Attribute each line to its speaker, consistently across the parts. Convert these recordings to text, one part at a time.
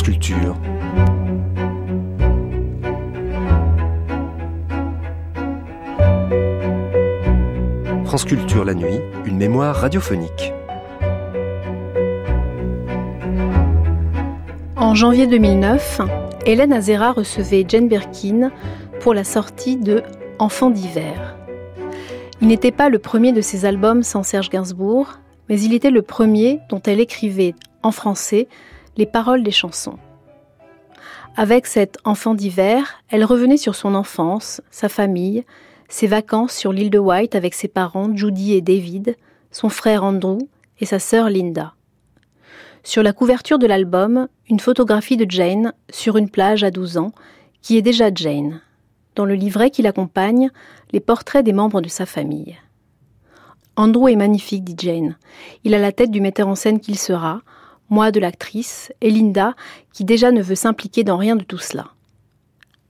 Speaker 1: France Culture. La nuit, une mémoire radiophonique.
Speaker 2: En janvier 2009, Hélène Azera recevait Jane Birkin pour la sortie de Enfants d'hiver. Il n'était pas le premier de ses albums sans Serge Gainsbourg, mais il était le premier dont elle écrivait en français les paroles des chansons. Avec cet enfant d'hiver, elle revenait sur son enfance, sa famille, ses vacances sur l'île de White avec ses parents Judy et David, son frère Andrew et sa sœur Linda. Sur la couverture de l'album, une photographie de Jane sur une plage à 12 ans, qui est déjà Jane. Dans le livret qui l'accompagne, les portraits des membres de sa famille. Andrew est magnifique, dit Jane. Il a la tête du metteur en scène qu'il sera, moi de l'actrice, et Linda, qui déjà ne veut s'impliquer dans rien de tout cela.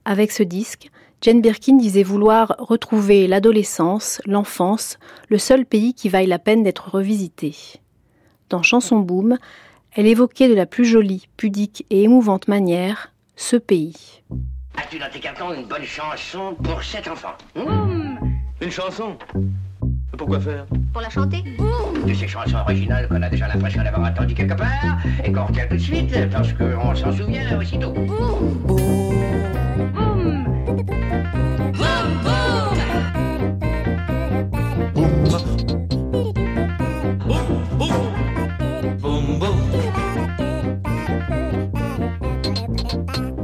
Speaker 2: Avec ce disque, Jane Birkin disait vouloir retrouver l'adolescence, l'enfance, le seul pays qui vaille la peine d'être revisité. Dans Chanson Boom, elle évoquait de la plus jolie, pudique et émouvante manière ce pays.
Speaker 3: As-tu dans tes cartons une bonne chanson pour cet enfant?
Speaker 4: Une chanson? Pourquoi faire
Speaker 5: Pour la chanter
Speaker 3: De ces chansons originales qu'on a déjà l'impression d'avoir entendu quelque part et qu'on retient tout de suite parce qu'on s'en souvient aussitôt.
Speaker 4: Boum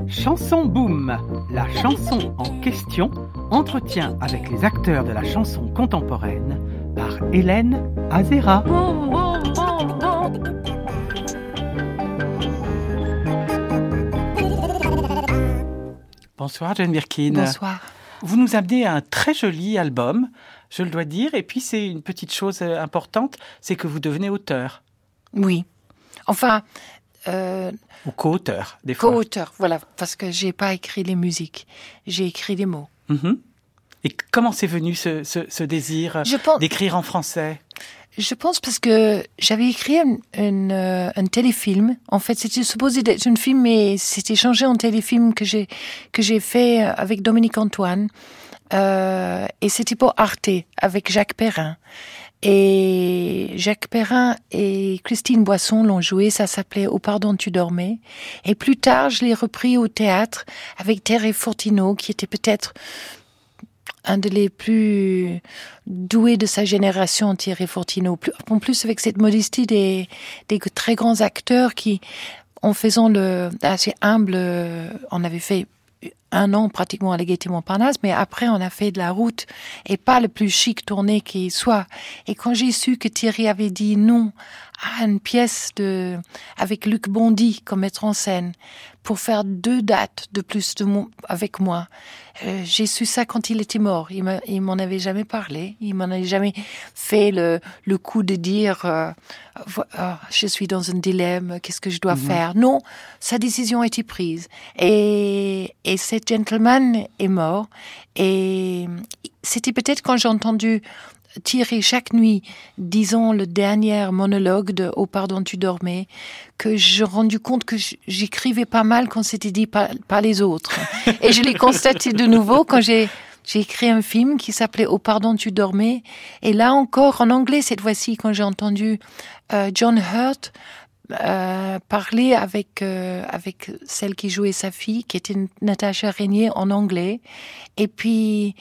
Speaker 6: Chanson Boom, la chanson en question, entretien avec les acteurs de la chanson contemporaine par Hélène Azera. Bonsoir Jane Birkin.
Speaker 7: Bonsoir.
Speaker 6: Vous nous amenez un très joli album, je le dois dire, et puis c'est une petite chose euh, importante, c'est que vous devenez auteur
Speaker 7: Oui. Enfin, euh,
Speaker 6: ou co-auteur des fois.
Speaker 7: co-auteur, voilà, parce que j'ai pas écrit les musiques, j'ai écrit des mots.
Speaker 6: Mhm. Et comment c'est venu ce, ce- ce désir euh,
Speaker 7: pense,
Speaker 6: d'écrire en français?
Speaker 7: Je pense parce que j'avais écrit un, un, euh, un téléfilm. En fait, c'était supposé d'être un film, mais c'était changé en téléfilm que j'ai que j'ai fait avec Dominique Antoine. Euh, et c'était pour Arte avec Jacques Perrin. Et Jacques Perrin et Christine Boisson l'ont joué, ça s'appelait Au pardon tu dormais. Et plus tard, je l'ai repris au théâtre avec Thierry Fortineau, qui était peut-être un de les plus doués de sa génération, Thierry Fortineau. En plus, avec cette modestie des, des très grands acteurs qui, en faisant le assez humble, euh, on avait fait un an pratiquement à la Montparnasse, mais après on a fait de la route et pas le plus chic tourné qui soit. Et quand j'ai su que Thierry avait dit non à une pièce de avec Luc Bondy comme metteur en scène pour faire deux dates de plus de mon, avec moi, euh, j'ai su ça quand il était mort. Il m'en avait jamais parlé. Il m'en avait jamais fait le, le coup de dire euh, ah, je suis dans un dilemme, qu'est-ce que je dois faire? Non, sa décision a été prise. Et, et cet gentleman est mort. Et c'était peut-être quand j'ai entendu Thierry chaque nuit disant le dernier monologue de Oh pardon tu dormais que j'ai rendu compte que j'écrivais pas mal quand c'était dit par, par les autres. Et je l'ai constaté de nouveau quand j'ai j'ai écrit un film qui s'appelait Oh pardon tu dormais. Et là encore en anglais cette fois-ci quand j'ai entendu euh, John Hurt euh, parler avec euh, avec celle qui jouait sa fille qui était Natacha Régnier en anglais. Et puis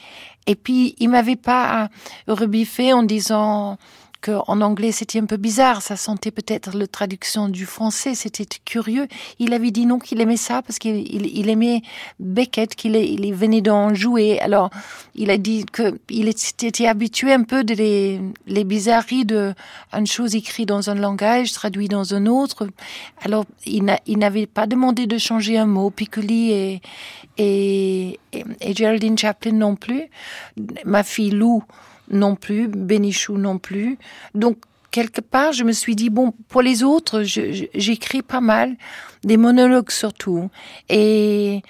Speaker 7: et puis il m'avait pas rebiffé en disant qu'en anglais c'était un peu bizarre, ça sentait peut-être la traduction du français, c'était curieux. Il avait dit non qu'il aimait ça parce qu'il il, aimait Beckett, qu'il il venait d'en jouer. Alors il a dit que il était habitué un peu de les, bizarreries de une chose écrite dans un langage traduit dans un autre. Alors il n'avait pas demandé de changer un mot. Piccoli et, et, et Geraldine Chaplin non plus. Ma fille Lou non plus, Bénichou non plus. Donc, quelque part, je me suis dit, bon, pour les autres, j'écris pas mal, des monologues surtout. Et,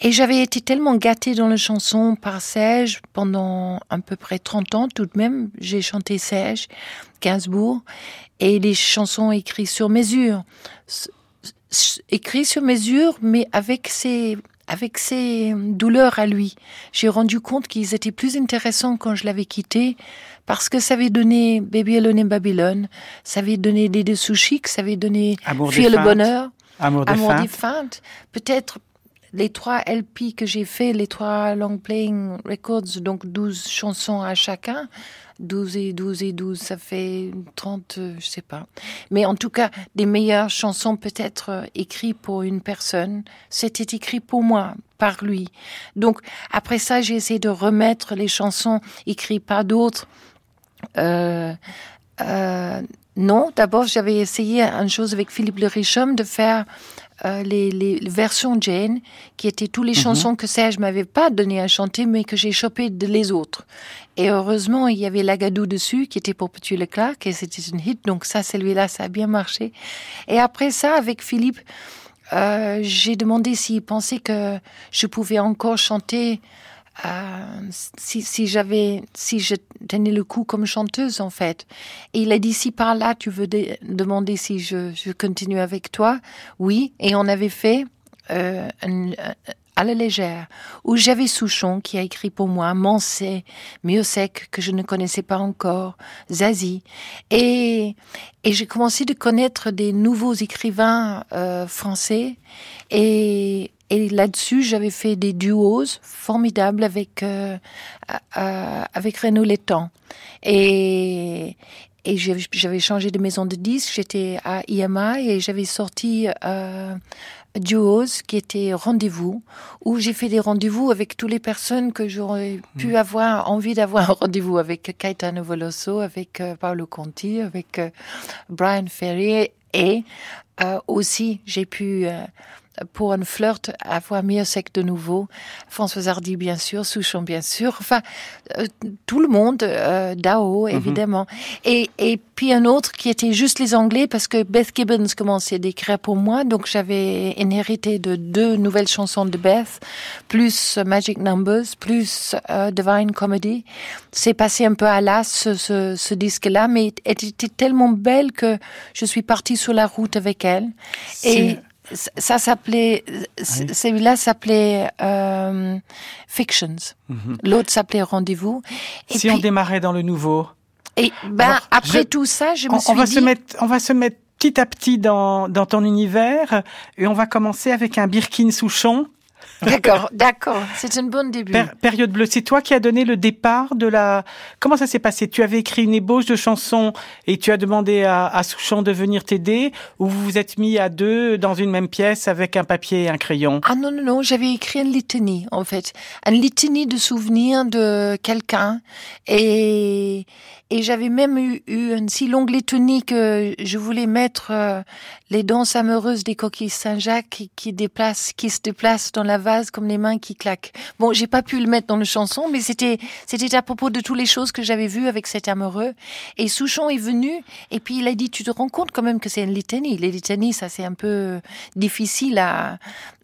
Speaker 7: et j'avais été tellement gâtée dans la chanson par Serge pendant à peu près 30 ans tout de même. J'ai chanté Serge, Gainsbourg, et les chansons écrites sur mesure. Écrites sur mesure, mais avec ces avec ses douleurs à lui. J'ai rendu compte qu'ils étaient plus intéressants quand je l'avais quitté parce que ça avait donné Baby Alone in Babylon, ça avait donné des dessous chics, ça avait donné Fuir le bonheur,
Speaker 6: Amour des
Speaker 7: Amour des feintes. Peut-être les trois LP que j'ai fait, les trois long playing records, donc 12 chansons à chacun, 12 et 12 et 12, ça fait 30, euh, je sais pas. Mais en tout cas, des meilleures chansons peut-être euh, écrites pour une personne, c'était écrit pour moi, par lui. Donc après ça, j'ai essayé de remettre les chansons écrites par d'autres. Euh, euh, non, d'abord j'avais essayé une chose avec Philippe Le Richum de faire euh, les, les, versions Jane, qui étaient toutes les mhm. chansons que Serge m'avait pas donné à chanter, mais que j'ai chopé de les autres. Et heureusement, il y avait Lagadou dessus, qui était pour Petit Leclerc, et c'était une hit, donc ça, celui-là, ça a bien marché. Et après ça, avec Philippe, euh, j'ai demandé s'il pensait que je pouvais encore chanter euh, si, si j'avais, si je tenais le coup comme chanteuse en fait. Et il a dit si par là tu veux demander si je, je continue avec toi, oui. Et on avait fait euh, à la légère, où j'avais Souchon qui a écrit pour moi Mancé, sec que je ne connaissais pas encore, Zazie. Et, et j'ai commencé de connaître des nouveaux écrivains euh, français. Et, et là-dessus, j'avais fait des duos formidables avec euh, euh, avec Renaud Létang. Et et j'avais changé de maison de disques. J'étais à IMA et j'avais sorti euh, duos qui était rendez-vous où j'ai fait des rendez-vous avec toutes les personnes que j'aurais pu mm. avoir envie d'avoir un rendez-vous avec Caetano Veloso, avec euh, Paolo Conti, avec euh, Brian Ferry et euh, aussi j'ai pu pour un flirt avoir mieux sec de nouveau. François Hardy, bien sûr, Souchon, bien sûr. Enfin, euh, tout le monde, euh, Dao, mhm. évidemment. et, et puis un autre qui était juste les Anglais parce que Beth Gibbons commençait d'écrire pour moi. Donc j'avais inhérité de deux nouvelles chansons de Beth, plus Magic Numbers, plus euh, Divine Comedy. C'est passé un peu à l'as ce, ce, ce disque-là, mais elle était tellement belle que je suis partie sur la route avec elle. Et ça s'appelait, celui-là s'appelait euh, Fictions. Mhm. L'autre s'appelait Rendez-vous.
Speaker 6: si on démarrait dans le nouveau.
Speaker 7: Et ben après tout ça, je me
Speaker 6: on,
Speaker 7: suis
Speaker 6: on va
Speaker 7: dit,
Speaker 6: se mettre, on va se mettre petit à petit dans, dans ton univers et on va commencer avec un Birkin Souchon.
Speaker 7: D'accord, d'accord. C'est une bonne début.
Speaker 6: période bleue, c'est toi qui as donné le départ de la. Comment ça s'est passé? Tu avais écrit une ébauche de chansons et tu as demandé à, à Souchon de venir t'aider ou vous vous êtes mis à deux dans une même pièce avec un papier et un crayon?
Speaker 7: Ah non, non, non, j'avais écrit une litanie en fait. Une litanie de souvenirs de quelqu'un et et j'avais même eu, une si longue litanie que je voulais mettre euh, les danses amoureuses des coquilles Saint-Jacques qui, qui, déplacent, qui se déplacent dans la vase comme les mains qui claquent. Bon, j'ai pas pu le mettre dans le chanson, mais c'était c'était à propos de toutes les choses que j'avais vues avec cet amoureux. Et Souchon est venu et puis il a dit, tu te rends compte quand même que c'est une litanie. Les litanies, ça c'est un peu difficile à,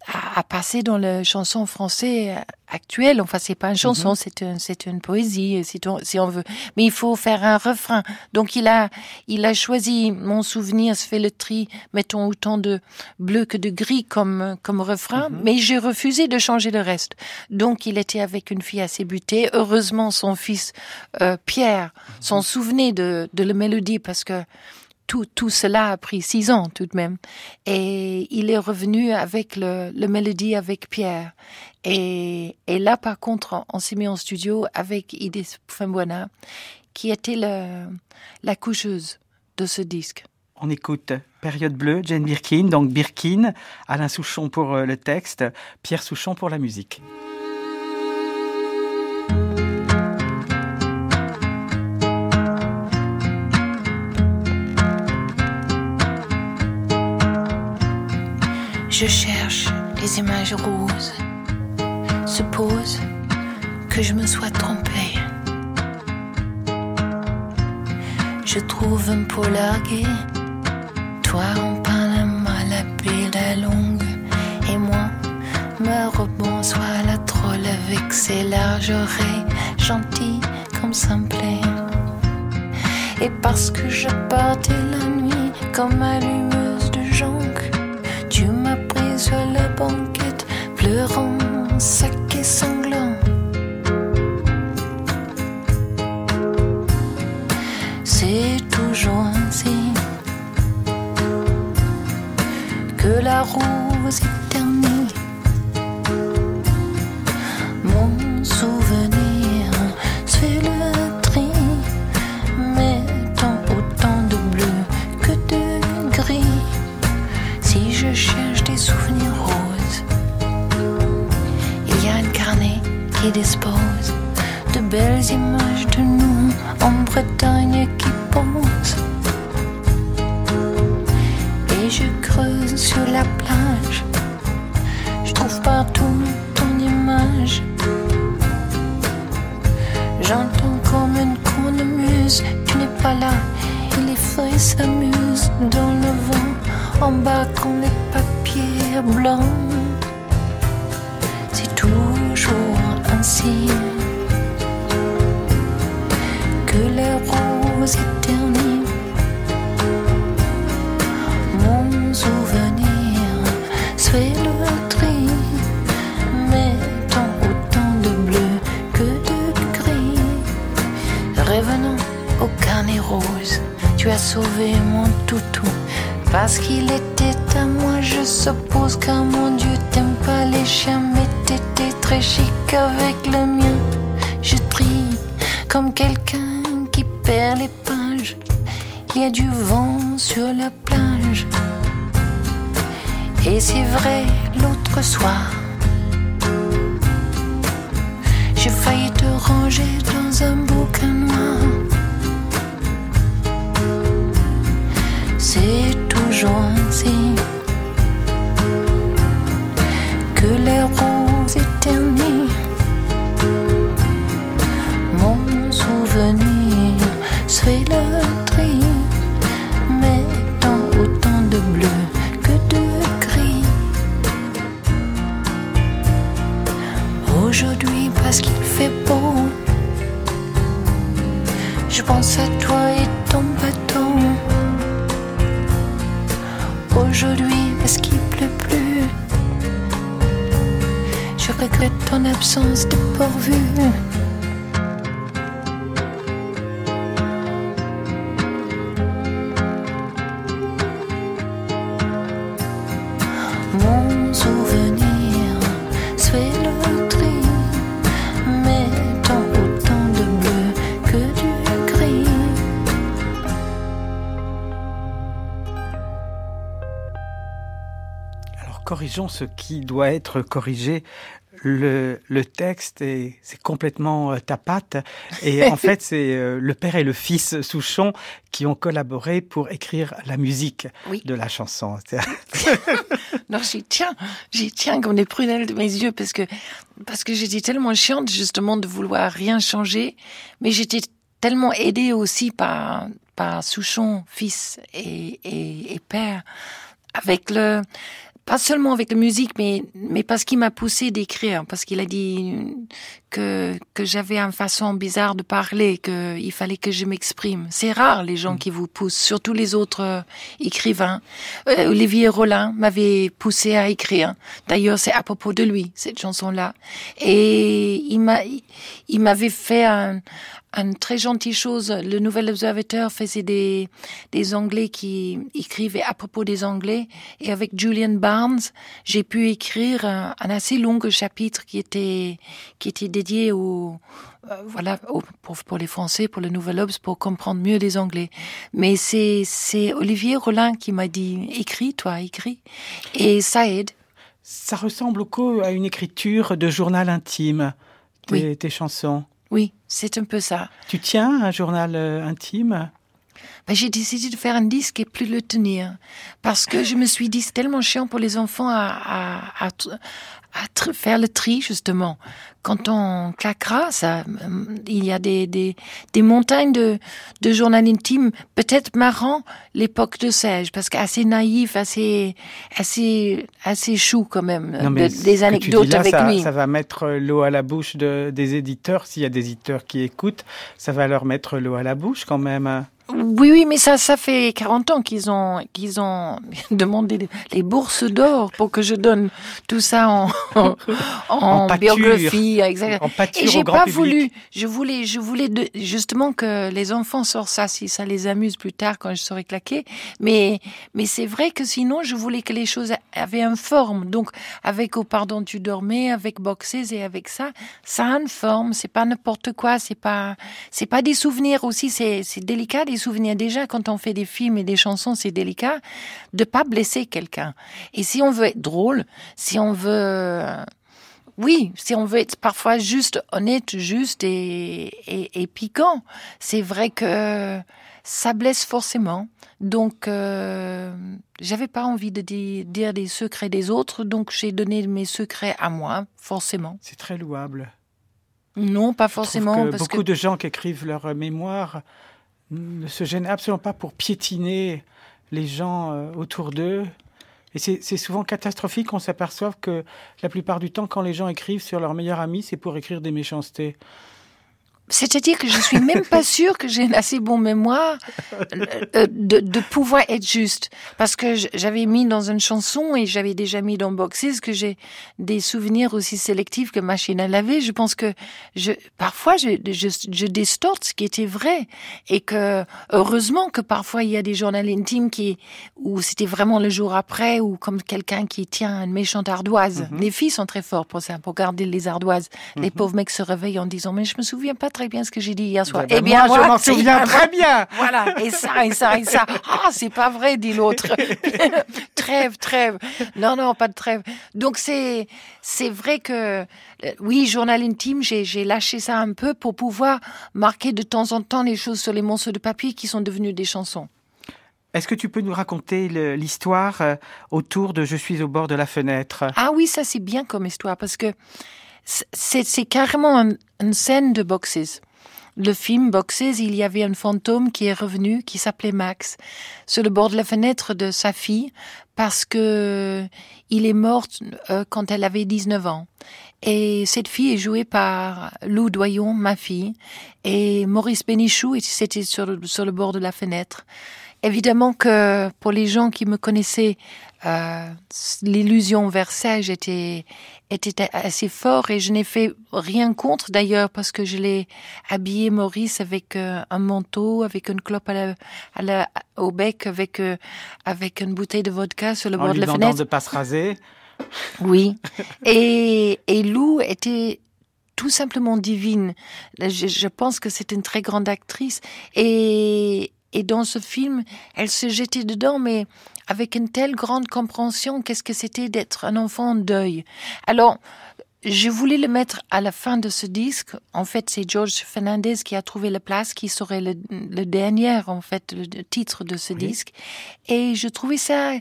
Speaker 7: à, passer dans la chanson français actuelle. Enfin, c'est pas une chanson, mhm. c'est une, c'est une poésie, si on, si on veut. Mais il faut faire un refrain. Donc, il a, il a choisi mon souvenir, se fait le tri, mettons autant de bleu que de gris comme, comme refrain. Mhm. Mais j'ai refusé de changer le reste. Donc, il était avec une fille assez butée. Heureusement, son fils, euh, Pierre, s'en mhm. souvenait de, de la mélodie parce que tout, tout cela a pris six ans tout de même. Et il est revenu avec le, le mélodie avec Pierre. Et, et là, par contre, on s'est mis en studio avec Idis Fembuena, qui était la, la coucheuse de ce disque.
Speaker 6: On écoute Période bleue, Jane Birkin, donc Birkin, Alain Souchon pour euh, le texte, Pierre Souchon pour la musique.
Speaker 7: Je cherche les images roses. Suppose que je me sois trompée. Je trouve un peu largué. Toi en Panama, la la longue. Et moi, me rebonsoir la troll avec ses larges oreilles, gentilles comme simplé. Et parce que je partais la nuit comme allumeuse sac et sanglant. C'est toujours ainsi que la rose Il y a du vent sur la plage. Et c'est vrai, l'autre soir, j'ai failli te ranger dans un bouquin noir. C'est toujours ainsi que les roses éternies. Mon souvenir fait le parce qu'il fait beau, je pense à toi et ton bateau. Aujourd'hui, parce qu'il pleut plus, je regrette ton absence de pourvue.
Speaker 6: Corrigeons ce qui doit être corrigé. Le, le texte est c'est complètement euh, ta patte et en fait c'est euh, le père et le fils Souchon qui ont collaboré pour écrire la musique
Speaker 7: Oui.
Speaker 6: de la chanson.
Speaker 7: Non, j'y tiens, j'y tiens comme des prunelles de mes yeux parce que parce que j'étais tellement chiante justement de vouloir rien changer, mais j'étais tellement aidée aussi par par Souchon, fils et, et, et père, avec le pas seulement avec la musique, mais mais parce qu'il m'a poussé d'écrire, parce qu'il a dit que que j'avais une façon bizarre de parler, que il fallait que je m'exprime. C'est rare les gens qui vous poussent, surtout les autres euh, écrivains. Euh, Olivier Rollin m'avait poussé à écrire. D'ailleurs, c'est à propos de lui cette chanson-là. Et il m'a il m'avait fait un une très gentille chose. Le Nouvel Observateur faisait des, des Anglais qui écrivaient à propos des Anglais. Et avec Julian Barnes, j'ai pu écrire un, assez long chapitre qui était, qui était dédié au, euh, voilà, pour, pour, les Français, pour le Nouvel Obs, pour comprendre mieux les Anglais. Mais c'est, c'est Olivier Rollin qui m'a dit, écris, toi, écris. Et ça aide.
Speaker 6: Ça ressemble beaucoup à une écriture de journal intime, tes, tes chansons.
Speaker 7: Oui, c'est un peu ça.
Speaker 6: Tu tiens un journal euh, intime?
Speaker 7: Ben, j'ai décidé de faire un disque et plus le tenir. Parce que je me suis dit, c'est tellement chiant pour les enfants à, à, à, à faire le tri, justement. Quand on claquera, ça, euh, il y a des, des, des montagnes de, de journal intime, peut-être marrant, l'époque de Sage, parce qu'assez naïf, assez, assez, assez chou quand même, des anecdotes avec
Speaker 6: ça,
Speaker 7: lui.
Speaker 6: Ça va mettre l'eau à la bouche de, des éditeurs. S'il y a des éditeurs qui écoutent, ça va leur mettre l'eau à la bouche quand même.
Speaker 7: Oui, oui, mais ça, ça fait 40 ans qu'ils ont, qu'ils ont demandé les bourses d'or pour que je donne tout ça en, en,
Speaker 6: en
Speaker 7: biographie,
Speaker 6: exactement.
Speaker 7: Et j'ai pas voulu. Je voulais, je voulais de, justement que les enfants sortent ça si ça les amuse plus tard quand je serai claqué. Mais, mais c'est vrai que sinon, je voulais que les choses avaient une forme. Donc, avec Au pardon tu dormais, avec Boxes et avec ça, ça a une forme. C'est pas n'importe quoi. C'est pas, c'est pas des souvenirs aussi. C'est, c'est délicat des souvenirs. Déjà, quand on fait des films et des chansons, c'est délicat de pas blesser quelqu'un. Et si on veut être drôle, si on veut oui, si on veut être parfois juste honnête, juste et, et, piquant, c'est vrai que ça blesse forcément. Donc, euh, j'avais pas envie de dire des secrets des autres, donc j'ai donné mes secrets à moi, forcément.
Speaker 6: C'est très louable.
Speaker 7: Non, pas forcément.
Speaker 6: parce beaucoup de gens qui écrivent leur mémoire ne se gênent absolument pas pour piétiner les gens euh, autour d'eux. Et c'est souvent catastrophique. On s'aperçoit que la plupart du temps, quand les gens écrivent sur leur meilleur ami, c'est pour écrire des méchancetés.
Speaker 7: C'est-à-dire que je suis même pas sûre que j'ai une assez bon mémoire euh, de, de, pouvoir être juste. Parce que j'avais mis dans une chanson et j'avais déjà mis dans Boxes que j'ai des souvenirs aussi sélectifs que Machine à laver. Je pense que je, parfois je, je, je distorte ce qui était vrai. Et que, heureusement que parfois il y a des journaux intimes qui, où c'était vraiment le jour après ou comme quelqu'un qui tient une méchante ardoise. Mhm. Les filles sont très fortes pour ça, pour garder les ardoises. Les mhm. pauvres mecs se réveillent en disant, mais je me souviens pas très bien ce que j'ai dit hier soir.
Speaker 6: Eh, bien, moi, je m'en souviens très bien.
Speaker 7: Voilà, et ça, et ça, et ça. Ah, c'est pas vrai, dit l'autre. trêve, trêve. Non, non, pas de trêve. Donc c'est, c'est vrai que, euh, oui, journal intime, j'ai, lâché ça un peu pour pouvoir marquer de temps en temps les choses sur les morceaux de papier qui sont devenus des chansons.
Speaker 6: Est-ce que tu peux nous raconter l'histoire euh, autour de Je suis au bord de la fenêtre?
Speaker 7: Ah oui, ça c'est bien comme histoire parce que c'est carrément une scène de Boxes. Le film Boxes, il y avait un fantôme qui est revenu, qui s'appelait Max, sur le bord de la fenêtre de sa fille, parce que il est mort euh, quand elle avait 19 ans. Et cette fille est jouée par Lou Doyon, ma fille, et Maurice Bénichou, c'était sur, sur le bord de la fenêtre. Évidemment que pour les gens qui me connaissaient, euh, l'illusion Versailles était, était assez fort et je n'ai fait rien contre d'ailleurs parce que je l'ai habillé Maurice avec euh, un manteau, avec une clope à la, au bec, avec, euh, avec une bouteille de vodka sur le bord de la fenêtre.
Speaker 6: de pas se raser.
Speaker 7: Oui. et, et Lou était tout simplement divine. Je, je pense que c'est une très grande actrice et, et dans ce film, elle se jetait dedans, mais avec une telle grande compréhension qu'est-ce que c'était d'être un enfant en deuil. Alors, je voulais le mettre à la fin de ce disque. En fait, c'est George Fernandez qui a trouvé la place, qui serait le, dernier, en fait, le titre de ce disque. Et je trouvais ça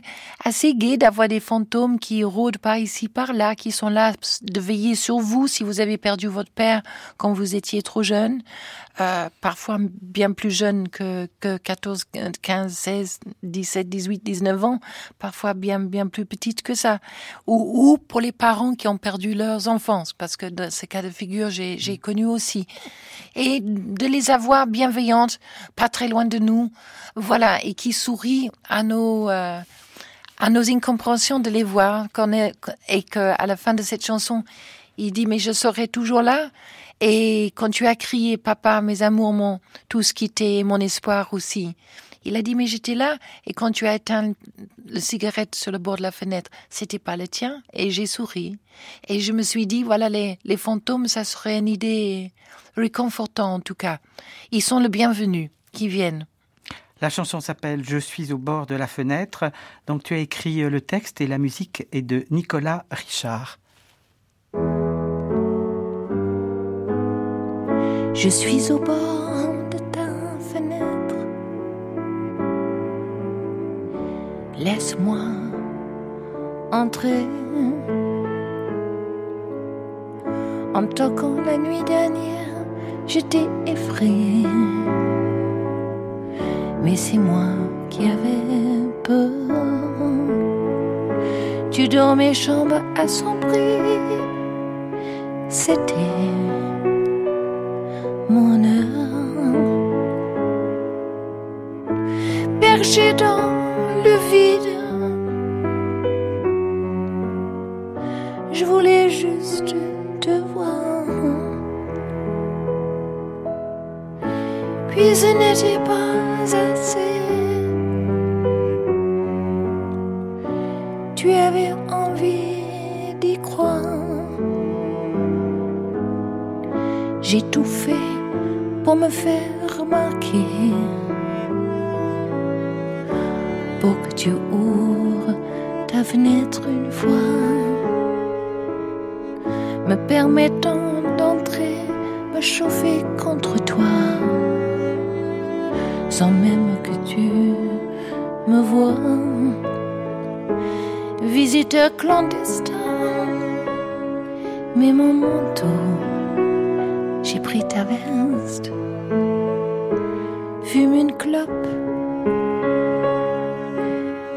Speaker 7: assez gai d'avoir des fantômes qui rôdent par ici, par là, qui sont là de veiller sur vous si vous avez perdu votre père quand vous étiez trop jeune. Euh, parfois bien plus jeune que, que 14, 15, 16, 17, 18, 19 ans, parfois bien, bien plus petite que ça. Ou, ou pour les parents qui ont perdu leurs enfants, parce que dans ces cas de figure, j'ai connu aussi. Et de les avoir bienveillantes, pas très loin de nous, voilà, et qui sourient à nos... Euh, à nos incompréhensions de les voir, qu'on est, et qu'à la fin de cette chanson, il dit mais je serai toujours là Et quand tu as crié, papa, mes amours m'ont tous quitté, mon espoir aussi. Il a dit, mais j'étais là, et quand tu as éteint le cigarette sur le bord de la fenêtre, c'était pas le tien, et j'ai souri. Et je me suis dit, voilà, les, les fantômes, ça serait une idée réconfortante, en tout cas. Ils sont le bienvenu, qui viennent.
Speaker 6: La chanson s'appelle Je suis au bord de la fenêtre. Donc tu as écrit euh, le texte et la musique est de Nicolas Richard.
Speaker 7: Je suis au bord de ta fenêtre. Laisse-moi entrer. En toquant la nuit dernière, j'étais effrayée. Mais c'est moi qui avais peur. Tu dormais chambre prix. C'était mon heure. Perché dans le vide. Je voulais juste te voir. Puis ce n'était pas assez. Tu avais envie d'y croire. J'ai tout fait pour me faire remarquer. Pour que tu ouvres ta fenêtre une fois, me permettant d'entrer, me chauffer contre toi, sans même que tu me vois. Visiteur clandestin, mais mon manteau fume une clope,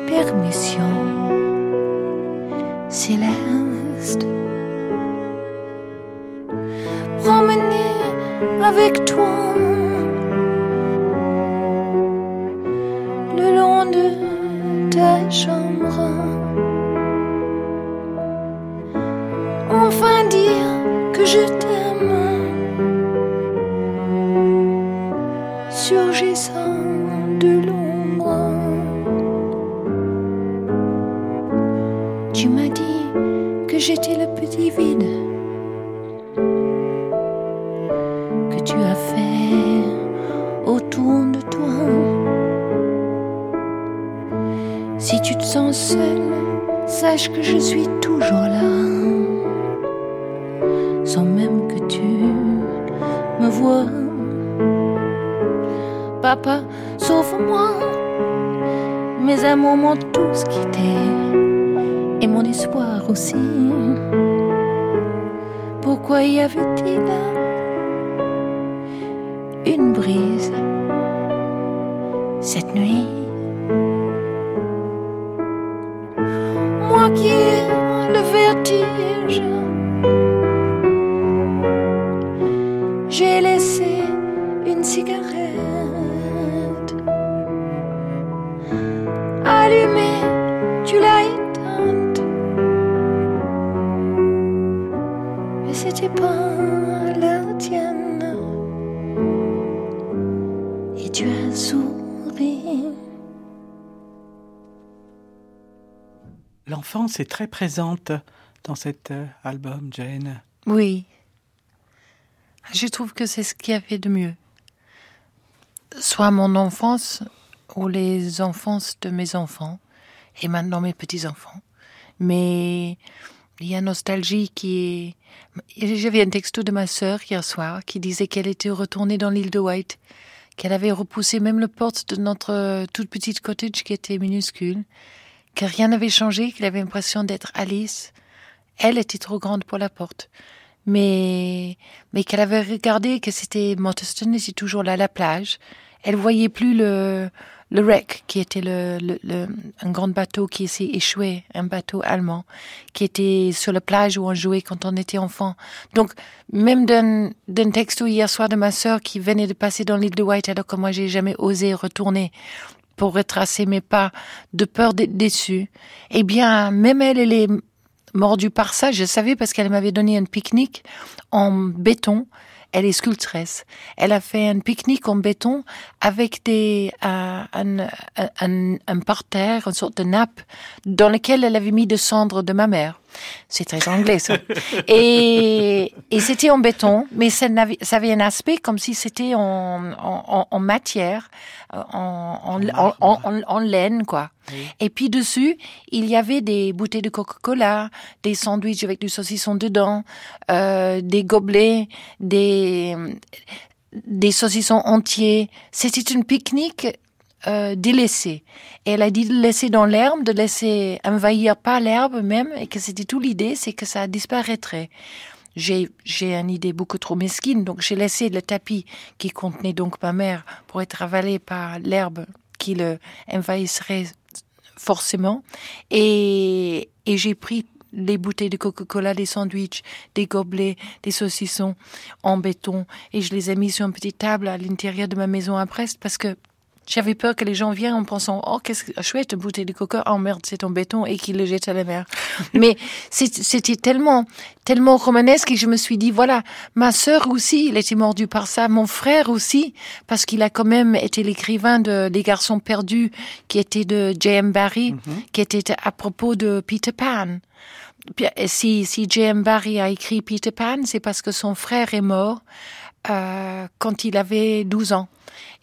Speaker 7: permission. Céleste. Promener avec toi Papa, sauve-moi. Mes amours m'ont tous quitté et mon espoir aussi. Pourquoi y avait-il une brise cette nuit? Moi qui
Speaker 6: L'enfance est très présente dans cet euh, album, Jane.
Speaker 7: Oui. Je trouve que c'est ce qu'il y avait de mieux. Soit mon enfance ou les enfances de mes enfants et maintenant mes petits-enfants. Mais il y a nostalgie qui est... J'avais un texto de ma sœur hier soir qui disait qu'elle était retournée dans l'île de White, qu'elle avait repoussé même le porte de notre toute petite cottage qui était minuscule, que rien n'avait changé, qu'elle avait l'impression d'être Alice. Elle était trop grande pour la porte. Mais, mais qu'elle avait regardé que c'était Monteston était toujours là la plage. Elle voyait plus le, le wreck, qui était le, le, le, un grand bateau qui s'est échoué, un bateau allemand, qui était sur la plage où on jouait quand on était enfant. Donc, même d'un, d'un texto hier soir de ma sœur qui venait de passer dans l'île de White alors que moi j'ai jamais osé retourner pour retracer mes pas de peur d'être déçue. Eh bien, même elle, elle est mordue par ça. Je savais parce qu'elle m'avait donné un pique-nique en béton elle est sculptrice. Elle a fait un pique-nique en béton avec des euh, un, un, un, parterre, une sorte de nappe dans lequel elle avait mis des cendres de ma mère. C'est très anglais ça. et, et c'était en béton, mais ça avait, un aspect comme si c'était en, en, en, matière, en, laine quoi. Et puis dessus, il y avait des bouteilles de Coca-Cola, des sandwichs avec du saucisson dedans, euh, des gobelets, des des saucissons entiers. C'était une pique-nique euh, délaissée. Et elle a dit de laisser dans l'herbe, de laisser envahir pas l'herbe même, et que c'était tout l'idée, c'est que ça disparaîtrait. J'ai, j'ai une idée beaucoup trop mesquine, donc j'ai laissé le tapis qui contenait donc ma mère pour être avalé par l'herbe qui le envahisserait forcément. Et, et j'ai pris les bouteilles de Coca-Cola, des sandwichs, des gobelets, des saucissons en béton et je les ai mis sur une petite table à l'intérieur de ma maison à Brest parce que j'avais peur que les gens viennent en pensant oh qu'est-ce que chouette une bouteille de coca oh merde c'est en béton et qu'ils le jettent à la mer mais c'était tellement tellement romanesque et je me suis dit voilà ma sœur aussi elle était mordue par ça mon frère aussi parce qu'il a quand même été l'écrivain de Les garçons perdus qui était de J.M. Barrie mhm. qui était à propos de Peter Pan si si J.M. Barrie a écrit Peter Pan c'est parce que son frère est mort euh, quand il avait 12 ans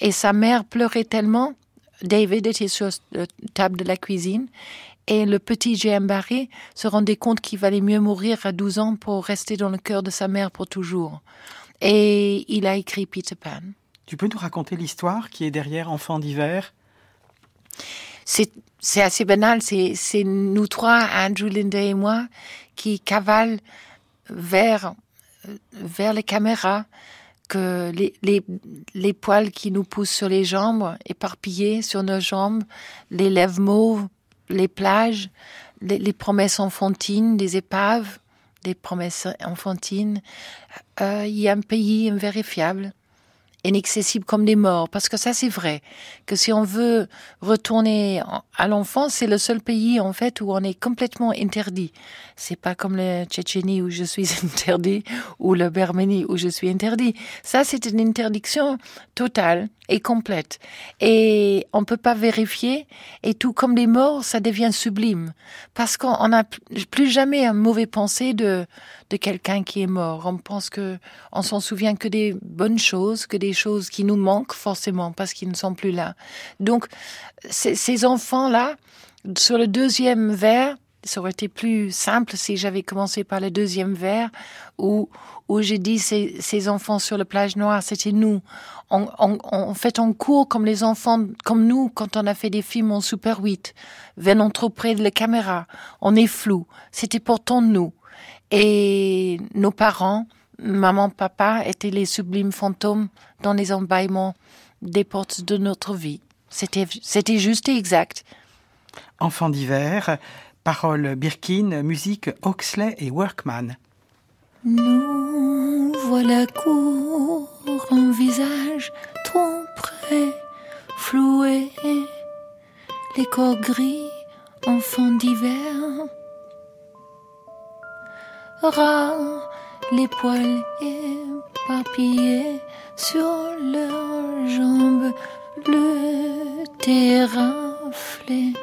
Speaker 7: et sa mère pleurait tellement. David était sur la table de la cuisine et le petit J.M. Barry se rendait compte qu'il valait mieux mourir à 12 ans pour rester dans le cœur de sa mère pour toujours. Et il a écrit Peter Pan.
Speaker 6: Tu peux nous raconter l'histoire qui est derrière Enfants d'hiver?
Speaker 7: C'est assez banal. C'est nous trois, Andrew, Linda et moi, qui cavalent vers, vers les caméras que les, les, les, poils qui nous poussent sur les jambes, éparpillés sur nos jambes, les lèvres mauves, les plages, les, les promesses enfantines, des épaves, des promesses enfantines. Euh, il y a un pays invérifiable inaccessible comme des morts. Parce que ça, c'est vrai. Que si on veut retourner à l'enfance, c'est le seul pays, en fait, où on est complètement interdit. C'est pas comme le Tchétchénie où je suis interdit ou le Berménie où je suis interdit. Ça, c'est une interdiction totale et complète. Et on peut pas vérifier. Et tout comme les morts, ça devient sublime. Parce qu'on n'a plus jamais un mauvais pensée de, de quelqu'un qui est mort. On pense que, on s'en souvient que des bonnes choses, que des choses qui nous manquent forcément parce qu'ils ne sont plus là. Donc, ces enfants-là, sur le deuxième vers, ça aurait été plus simple si j'avais commencé par le deuxième vers où, où j'ai dit ces, ces enfants sur la plage noire, c'était nous. On, on, on, fait, on court comme les enfants, comme nous, quand on a fait des films en Super 8, venant trop près de la caméra. On est flou. C'était pourtant nous. Et nos parents, maman, papa, étaient les sublimes fantômes dans les embâillements des portes de notre vie. C'était, c'était juste et exact.
Speaker 6: Enfant d'hiver, paroles Birkin, musique Oxley et Workman.
Speaker 5: Nous voilà court en visage trop près, floué, les corps gris, enfants d'hiver rats, les poils éparpillés sur leurs jambes, le terrain flé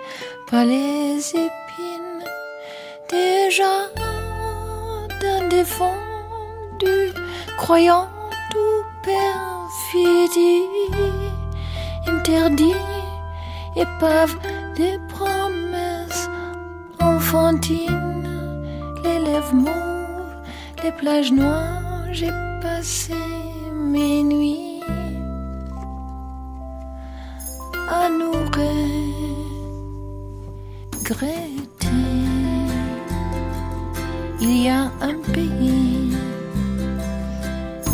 Speaker 5: par les épines, déjà défendu, croyant tout perfidie, interdit, épave des promesses enfantines, les les plages noires, j'ai passé mes nuits à nous regretter. Il y a un pays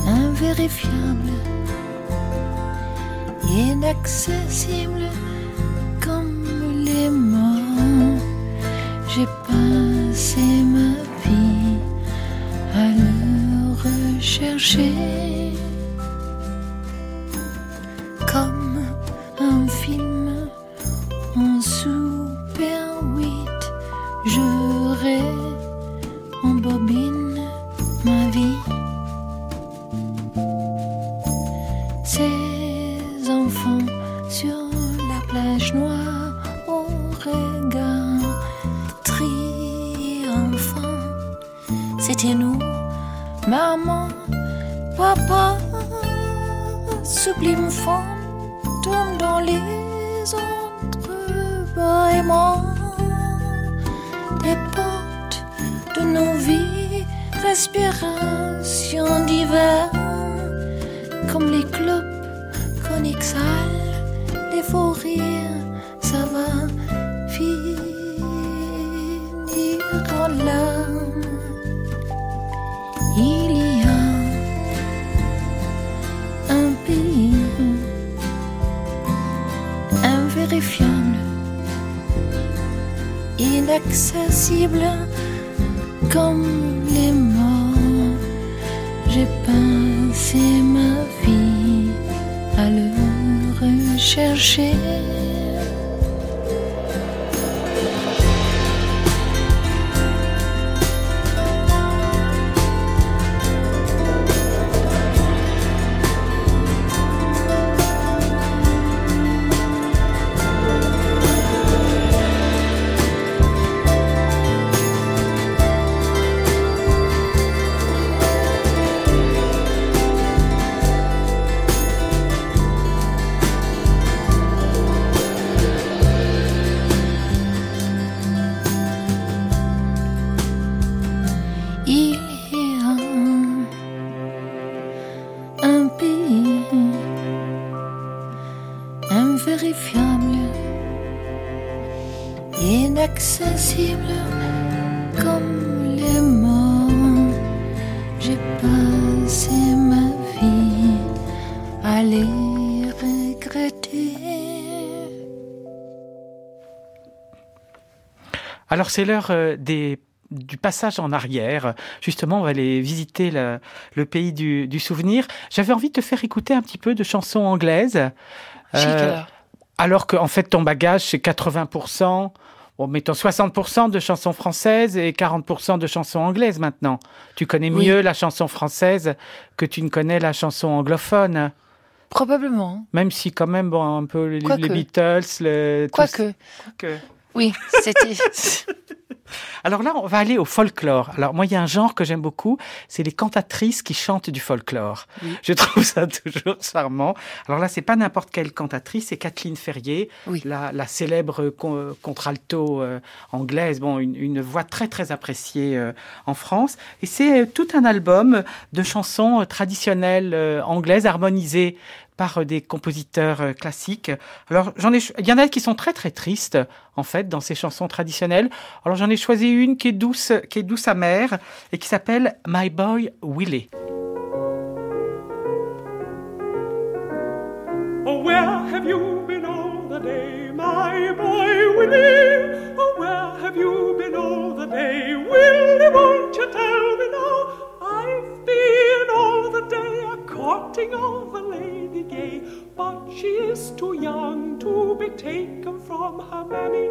Speaker 5: invérifiable, inaccessible comme les morts. J'ai passé ma rechercher comme
Speaker 6: Alors c'est l'heure euh, des du passage en arrière. Justement, on va aller visiter le, le pays du, du souvenir. J'avais envie de te faire écouter un petit peu de chansons anglaises. Euh,
Speaker 7: alors.
Speaker 6: qu'en fait, ton bagage, c'est 80%, bon, mettons 60% de chansons françaises et 40% de chansons anglaises maintenant. Tu connais
Speaker 7: Oui.
Speaker 6: mieux la chanson française que tu ne connais la chanson anglophone.
Speaker 7: Probablement.
Speaker 6: Même si quand même, bon, un peu les,
Speaker 7: Quoique.
Speaker 6: les Beatles, le... tout
Speaker 7: Quoique. Oui, c'était.
Speaker 6: Alors là, on va aller au folklore. Alors moi, il y a un genre que j'aime beaucoup, c'est les cantatrices qui chantent du folklore.
Speaker 7: Oui.
Speaker 6: Je trouve ça toujours charmant. Alors là, c'est pas n'importe quelle cantatrice, c'est Kathleen Ferrier,
Speaker 7: Oui.
Speaker 6: la, la célèbre con- contralto euh, anglaise, bon, une, une voix très très appréciée euh, en France. Et c'est euh, tout un album de chansons euh, traditionnelles anglaises harmonisées par euh, des compositeurs euh, classiques. Alors j'en ai, il y en a qui sont très très tristes en fait dans ces chansons traditionnelles. Alors j'en ai choisi une qui est douce, qui est douce amère et qui s'appelle My Boy Willie.
Speaker 8: Oh, where have you been all the day, my boy Willie? Oh, where have you been all the day? Willie, won't you tell me now? I've been all the day gay, but she is too young to be taken from her mammy.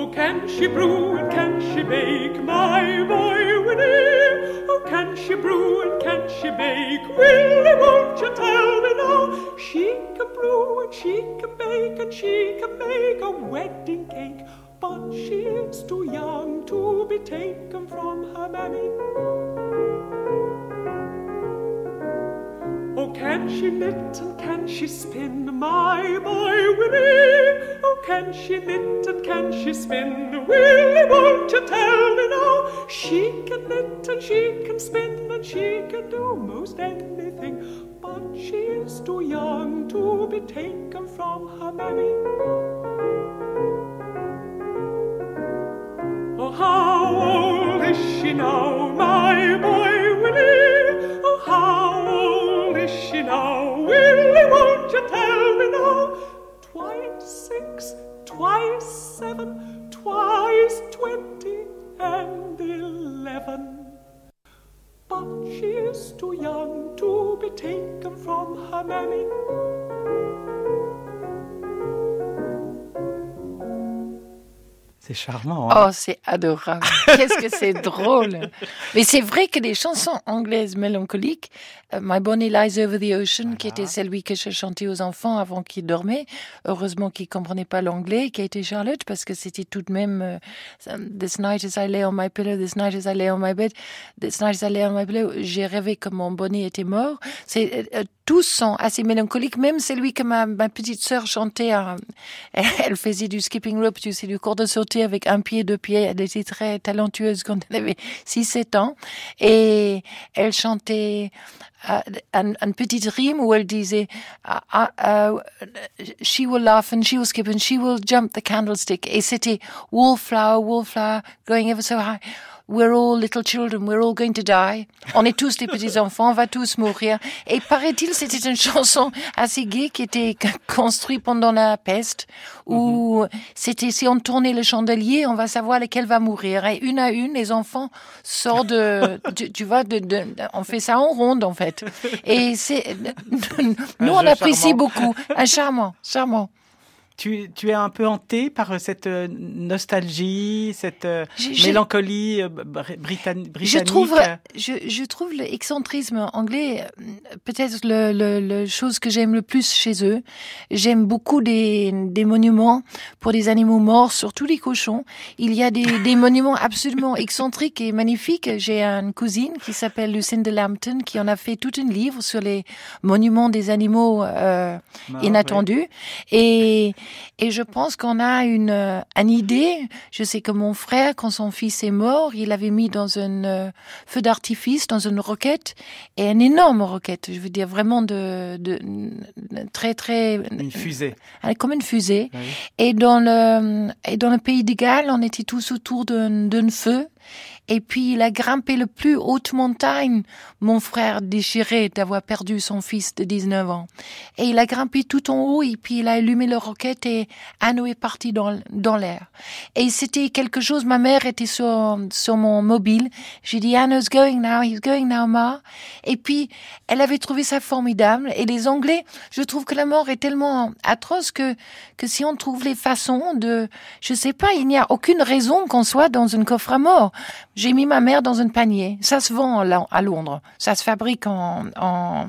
Speaker 8: Oh, can she brew and can she bake, my boy Winnie? Oh, can she brew and can she bake? Willie, won't you tell me now? She can brew and she can bake and she can make a wedding cake, but she is too young to be taken from her mammy. Can she knit and can she spin, my boy Willie? Oh, can she knit and can she spin? Willie, won't you tell me now? She can knit and she can spin and she can do most anything, but she is too young to be taken from her mammy. Oh, how old is she now, my boy Willie? Oh, how now? Willie, won't you tell me now? Twice six, twice seven, twice twenty and eleven. But she is too young to be taken from her mammy.
Speaker 6: C'est charmant. Hein
Speaker 7: oh, c'est adorable. Qu'est-ce que c'est drôle. Mais c'est vrai que les chansons anglaises mélancoliques, euh, My Bonnie Lies Over the Ocean, qui était celle que je chantais aux enfants avant qu'ils dormaient, heureusement qu'ils comprenaient pas l'anglais, qui a été Charlotte, parce que c'était tout de même euh, This night as I lay on my pillow, this night as I lay on my bed, this night as I lay on my pillow, j'ai rêvé que mon bonnet était mort. C'est euh, tous sont assez mélancoliques, même celui que ma, ma petite sœur chantait. elle faisait du skipping rope, tu sais, du cours de sauter avec un pied, deux pieds. Elle était très talentueuse quand elle avait 6-7 ans. Et elle chantait uh, un, un petit rime où elle disait uh, uh, She will laugh and she will skip and she will jump the candlestick. Et c'était Wallflower, Wallflower, going ever so high. We're all little children, we're all going to die. On est tous des petits enfants, on va tous mourir. Et paraît-il, c'était une chanson assez gaie qui était construite pendant la peste, où mhm. c'était si on tournait le chandelier, on va savoir lequel va mourir. Et une à une, les enfants sortent de, tu, vois, de, de, on fait ça en ronde en fait. Et c'est, nous on apprécie beaucoup. Un charmant, charmant
Speaker 6: tu, tu es un peu hanté par euh, cette euh, nostalgie, cette euh, mélancolie britannique.
Speaker 7: Je trouve, je, je trouve l'excentrisme anglais peut-être le, le, le, chose que j'aime le plus chez eux. J'aime beaucoup des, des monuments pour des animaux morts, surtout les cochons. Il y a des, des monuments absolument excentriques et magnifiques. J'ai une cousine qui s'appelle Lucinda Lambton qui en a fait tout un livre sur les monuments des animaux euh, inattendus. Et et je pense qu'on a une, euh, une idée. Je sais que mon frère, quand son fils est mort, il avait mis dans un euh, feu d'artifice, dans une roquette, et une énorme roquette. Je veux dire vraiment de, de, très très
Speaker 6: une fusée,
Speaker 7: comme une fusée. Et dans le et dans le pays de Galles, on était tous autour d'un feu. Et puis il a grimpé le plus haute montagne, mon frère déchiré d'avoir perdu son fils de 19 ans. Et il a grimpé tout en haut et puis il a allumé le roquette et Anno est parti dans, dans l'air. Et c'était quelque chose, ma mère était sur, sur mon mobile. J'ai dit, Anno's going now, he's going now, ma. Et puis, elle avait trouvé ça formidable. Et les Anglais, je trouve que la mort est tellement atroce que, que si on trouve les façons de, je sais pas, il n'y a aucune raison qu'on soit dans une coffre à mort. J'ai mis ma mère dans un panier. Ça se vend à Londres. Ça se fabrique en en,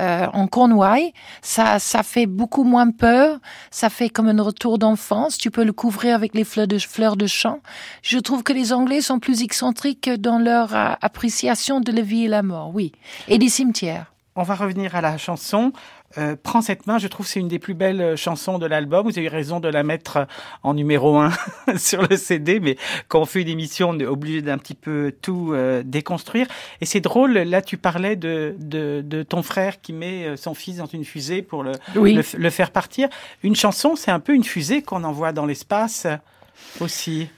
Speaker 7: euh, en Cornouailles. Ça ça fait beaucoup moins peur. Ça fait comme un retour d'enfance. Tu peux le couvrir avec les fleurs de fleurs. Je trouve que les Anglais sont plus excentriques dans leur euh, appréciation de la vie et la mort. Oui, et des cimetières.
Speaker 6: On va revenir à la chanson. Euh, Prends cette main, je trouve c'est une des plus belles euh, chansons de l'album. Vous avez eu raison de la mettre euh, en numéro un sur le CD, mais quand on fait une émission, on est obligé d'un petit peu tout déconstruire. Et c'est drôle, là tu parlais de, de, de, ton frère qui met son fils dans une fusée pour le, le, le faire partir. Une chanson, c'est un peu une fusée qu'on envoie dans l'espace aussi.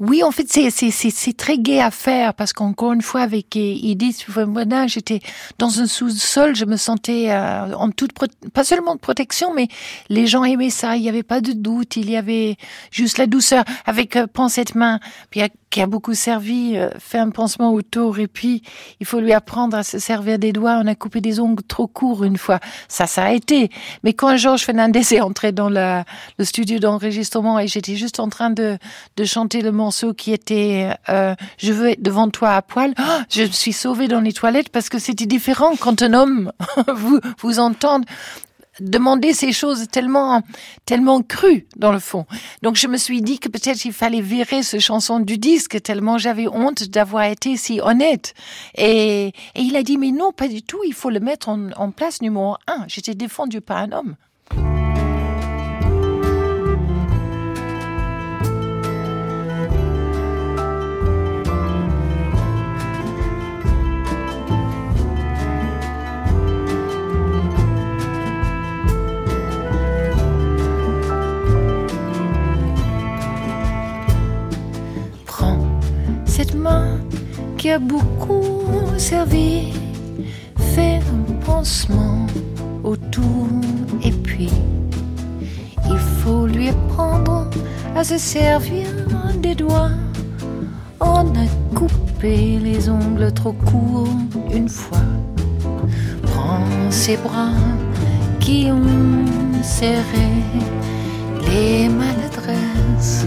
Speaker 7: Oui, en fait, c'est c'est très gai à faire parce qu'encore une fois, avec Edith, moi, j'étais dans un sous-sol, je me sentais euh, en toute pas seulement de protection, mais les gens aimaient ça. Il n'y avait pas de doute, il y avait juste la douceur avec euh, prends cette main. Puis qui a beaucoup servi, euh, fait un pansement autour et puis il faut lui apprendre à se servir des doigts. On a coupé des ongles trop courts une fois. Ça, ça a été. Mais quand Georges Fernandez est entré dans le studio d'enregistrement et j'étais juste en train de, de chanter le morceau qui était euh, Je veux être devant toi à poil, oh, je me suis sauvée dans les toilettes parce que c'était différent quand un homme vous, vous entende demander ces choses tellement, tellement crues dans le fond. Donc je me suis dit que peut-être il fallait virer ce chanson du disque tellement j'avais honte d'avoir été si honnête. Et, et, il a dit mais non, pas du tout, il faut le mettre en, en place numéro un. J'étais défendu par un homme. Qui a beaucoup servi, fait un pansement autour et puis il faut lui apprendre à se servir des doigts. On a coupé les ongles trop courts une fois. Prends ses bras qui ont serré les maladresses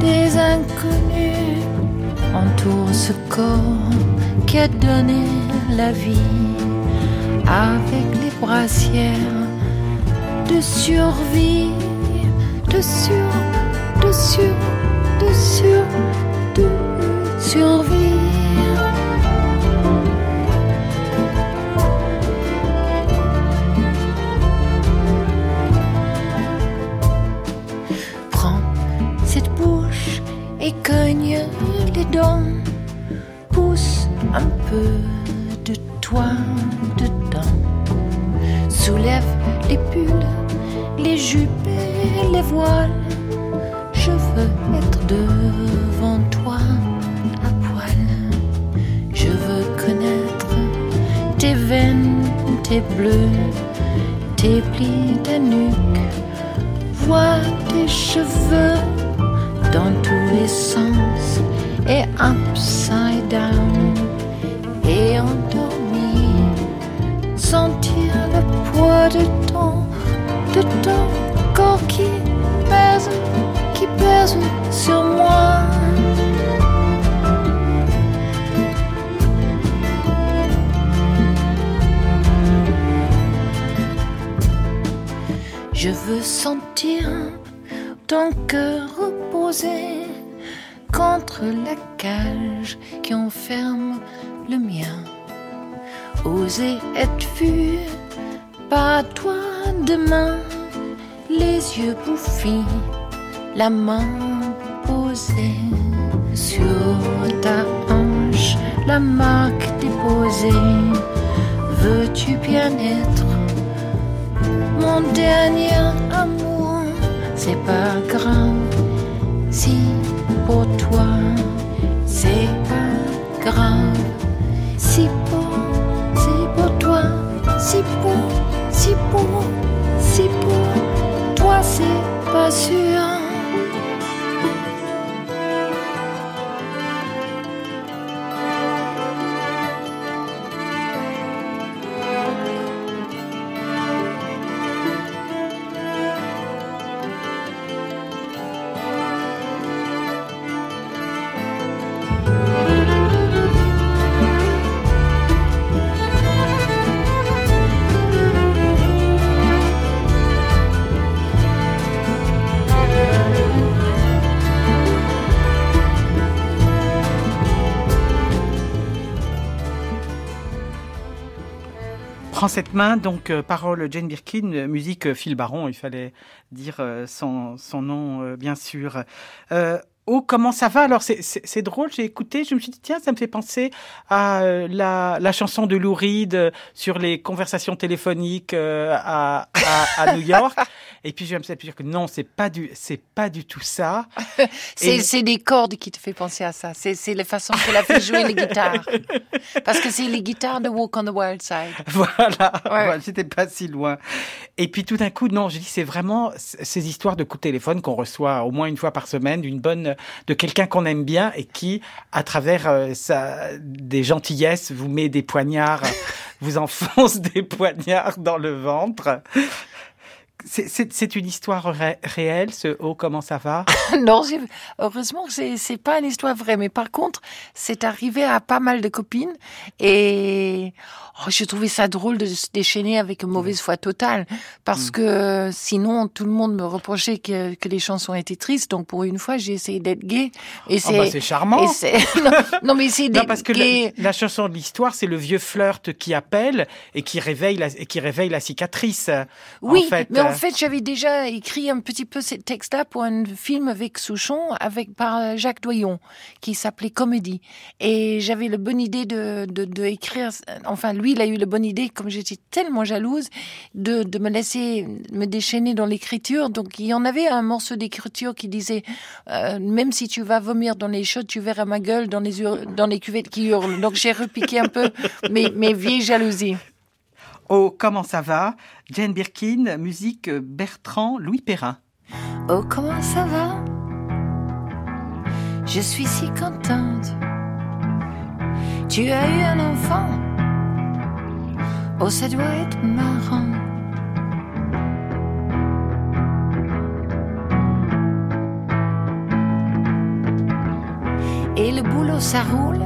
Speaker 7: des inconnus entourent ce corps qui a donné la vie avec les brassières de survie, de sur, de sur, de sur, de survie. Prends cette bouche et cogne les dents, pousse un peu de toi dedans, soulève les pulls, les jupes et les voiles. Je veux être devant toi à poil. Je veux connaître tes veines, tes bleus, tes plis de nuque, voir tes cheveux dans tous les sens et upside down et endormi, sentir le poids de ton, de ton corps qui pèse, qui pèse sur moi. Je veux sentir ton cœur reposé contre la cage qui enferme le mien. Oser être vu par toi demain, les yeux bouffis, la main posée sur ta hanche, la marque déposée. Veux-tu bien être mon dernier amour? C'est pas grave si pour toi c'est pas grave. Si pour, si pour toi, si pour, si pour, si pour toi c'est pas sûr.
Speaker 6: Cette main, donc euh, parole Jane Birkin, euh, musique euh, Phil Baron, il fallait dire euh, son, son nom euh, bien sûr. Euh, Oh, comment ça va? Alors, c'est- drôle, j'ai écouté, je me suis dit, tiens, ça me fait penser à euh, la, la chanson de Lou Reed euh, sur les conversations téléphoniques euh, à, à, à New York. Et puis, je me suis dit que non, c'est pas du, c'est pas du tout ça.
Speaker 9: C'est
Speaker 6: Et-
Speaker 9: c'est des cordes qui te fait penser à ça. C'est c'est la façon qu'elle a fait jouer les guitares. Parce que c'est les guitares de Walk on the Wild Side.
Speaker 6: Voilà, voilà, j'étais pas si loin. Et puis tout d'un coup, non, je dis c'est vraiment ces histoires de coups de téléphone qu'on reçoit au moins une fois par semaine d'une bonne, de quelqu'un qu'on aime bien et qui, à travers euh, sa, des gentillesses, vous met des poignards, vous enfonce des poignards dans le ventre. C'est- une histoire ré- réelle, ce oh comment ça va?
Speaker 9: Non, heureusement, c'est c'est pas une histoire vraie. Mais par contre, c'est arrivé à pas mal de copines et oh, j'ai trouvé ça drôle de se déchaîner avec une mauvaise foi totale parce que sinon tout le monde me reprochait que, que les chansons étaient tristes. Donc pour une fois, j'ai essayé d'être gay et
Speaker 6: Oh, bah, c'est charmant.
Speaker 9: et c'est- non, non, mais c'est
Speaker 6: parce que la chanson de l'histoire, c'est le vieux flirt qui appelle et qui réveille la, et qui réveille la cicatrice.
Speaker 9: Oui,
Speaker 6: en fait,
Speaker 9: mais en
Speaker 6: euh,
Speaker 9: fait, j'avais déjà écrit un petit peu ces textes-là pour un film avec Souchon, avec par Jacques Doyon, qui s'appelait Comédie. Et j'avais la bonne idée de, de, de écrire. Enfin, lui, il a eu la bonne idée, comme j'étais tellement jalouse, de, de me laisser me déchaîner dans l'écriture. Donc, il y en avait un morceau d'écriture qui disait euh, même si tu vas vomir dans les chaudes, tu verras ma gueule dans les dans les cuvettes qui hurlent. Donc, j'ai repiqué un peu mes, mes vieilles jalousies.
Speaker 6: Oh, comment ça va? Jane Birkin, musique Bertrand Louis Perrin.
Speaker 7: Oh, comment ça va? Je suis si contente. Tu as eu un enfant. Oh, ça doit être marrant. piano, ça roule?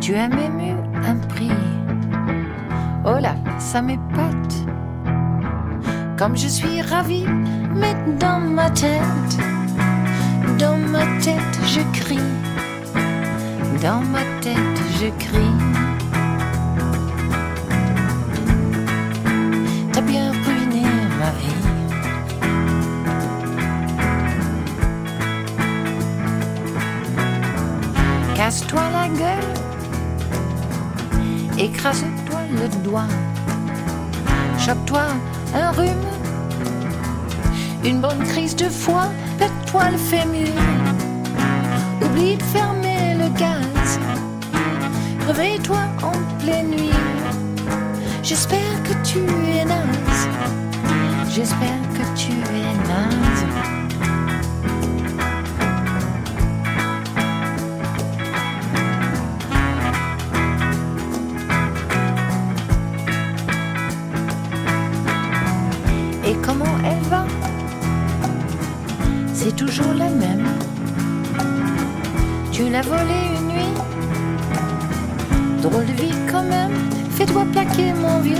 Speaker 7: Tu as même eu un prix. Oh là, ça m'épate. Comme je suis ravie, mais dans ma tête, dans ma tête, je crie. Dans ma tête, je crie. T'as bien ruiné ma vie. Casse-toi la gueule, écrase-toi le doigt, chope-toi un rhume, une bonne crise de foie, pète-toi le fémur, oublie de fermer le gaz, réveille-toi en pleine nuit. J'espère que tu es naze, j'espère que tu es naze. Volée une nuit. Drôle de vie quand même. Fais-toi plaquer mon vieux.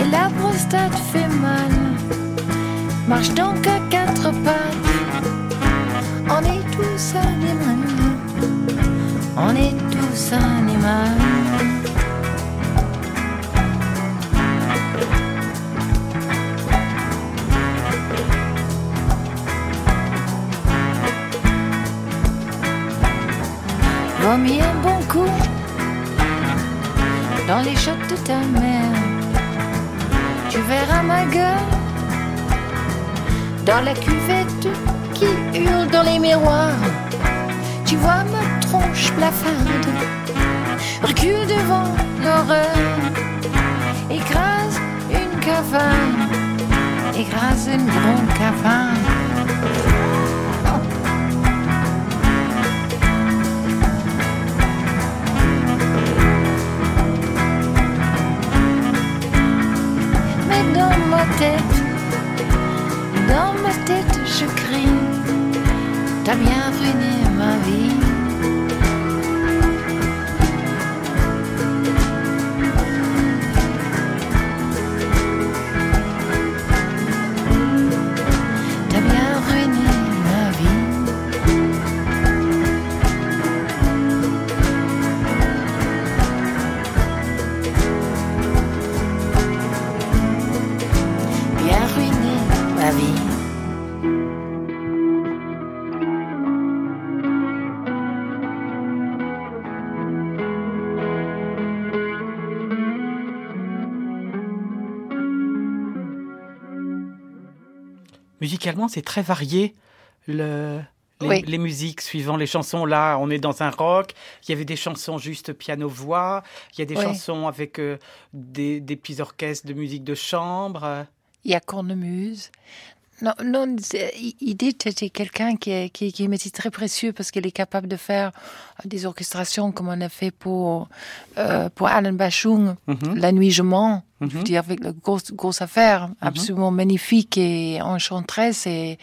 Speaker 7: Et la prostate fait mal. Marche donc à quatre pattes. On est tous animaux. On est tous animaux. Les chocs de ta mère. Tu verras ma gueule dans la cuvette qui hurle dans les miroirs. Tu vois ma tronche blafarde, recule devant l'horreur. Écrase une caverne, écrase une grande caverne. T'as bien
Speaker 6: Musicalement, c'est très varié. Le, les,
Speaker 7: Oui.
Speaker 6: les musiques suivant les chansons. Là, on est dans un rock. Il y avait des chansons juste piano-voix. Il y a des
Speaker 7: Oui.
Speaker 6: chansons avec euh, des, des petits orchestres de musique de chambre.
Speaker 7: Il y a Cornemuse. Non, non, Edith était quelqu'un qui, est- qui, qui m'était très précieux parce qu'elle est capable de faire des orchestrations comme on a fait pour, euh, pour Alan Bashung,
Speaker 6: Mhm.
Speaker 7: La Nuit je mens. Je veux
Speaker 6: Mhm.
Speaker 7: dire, avec la grosse, grosse affaire, absolument magnifique et enchanteresse. Et,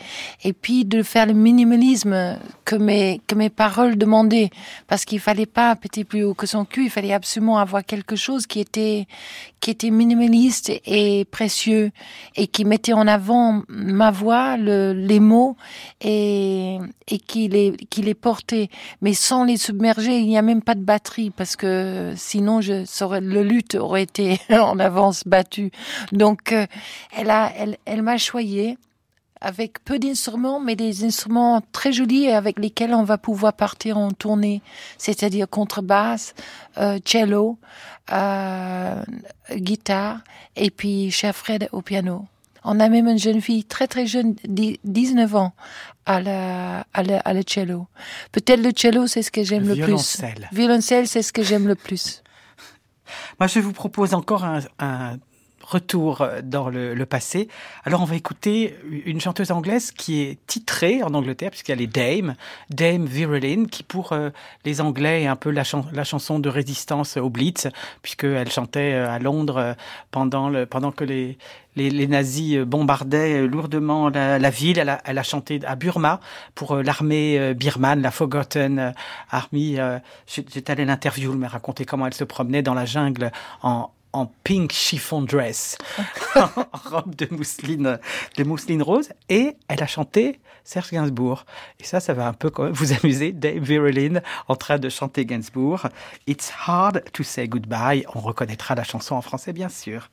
Speaker 7: et puis de faire le minimalisme que mes, que mes paroles demandaient. Parce qu'il fallait pas péter plus haut que son cul, il fallait absolument avoir quelque chose qui était, qui était minimaliste et précieux et qui mettait en avant ma voix, le, les mots et, et qui les, qui les portait. Mais sans les il n'y a même pas de batterie parce que sinon je le lutte aurait été en avance battu. Donc, euh, elle a, elle, elle m'a choyé avec peu d'instruments, mais des instruments très jolis et avec lesquels on va pouvoir partir en tournée, c'est-à-dire contrebasse, euh, cello, euh, guitare et puis cher Fred au piano. On a même une jeune fille très très jeune, dix- 19 ans, à la, à la, à la cello. Peut-être le cello, c'est ce que j'aime le, plus.
Speaker 6: Violoncelle.
Speaker 7: Violoncelle, c'est ce que j'aime le plus.
Speaker 6: Moi, je vous propose encore un, un retour dans le, le, passé. Alors on va écouter une chanteuse anglaise qui est titrée en Angleterre, puisqu'elle est Dame, Dame Vera qui pour euh, les Anglais est un peu la, chan la, chanson de résistance au Blitz, puisqu'elle chantait euh, à Londres euh, pendant, le, pendant que les, les, les, nazis bombardaient lourdement la, la ville. Elle a, elle a, chanté à Burma pour l'armée birmane, la Forgotten Army. J'étais allé l'interview, elle m'a raconté comment elle se promenait dans la jungle en, en pink chiffon dress, en robe de mousseline, de mousseline rose, et elle a chanté Serge Gainsbourg. Et ça, ça va un peu quand même vous amuser. Dave Verlin en train de chanter Gainsbourg. It's hard to say goodbye. On reconnaîtra la chanson en français, bien sûr.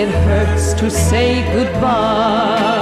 Speaker 10: It hurts to say goodbye.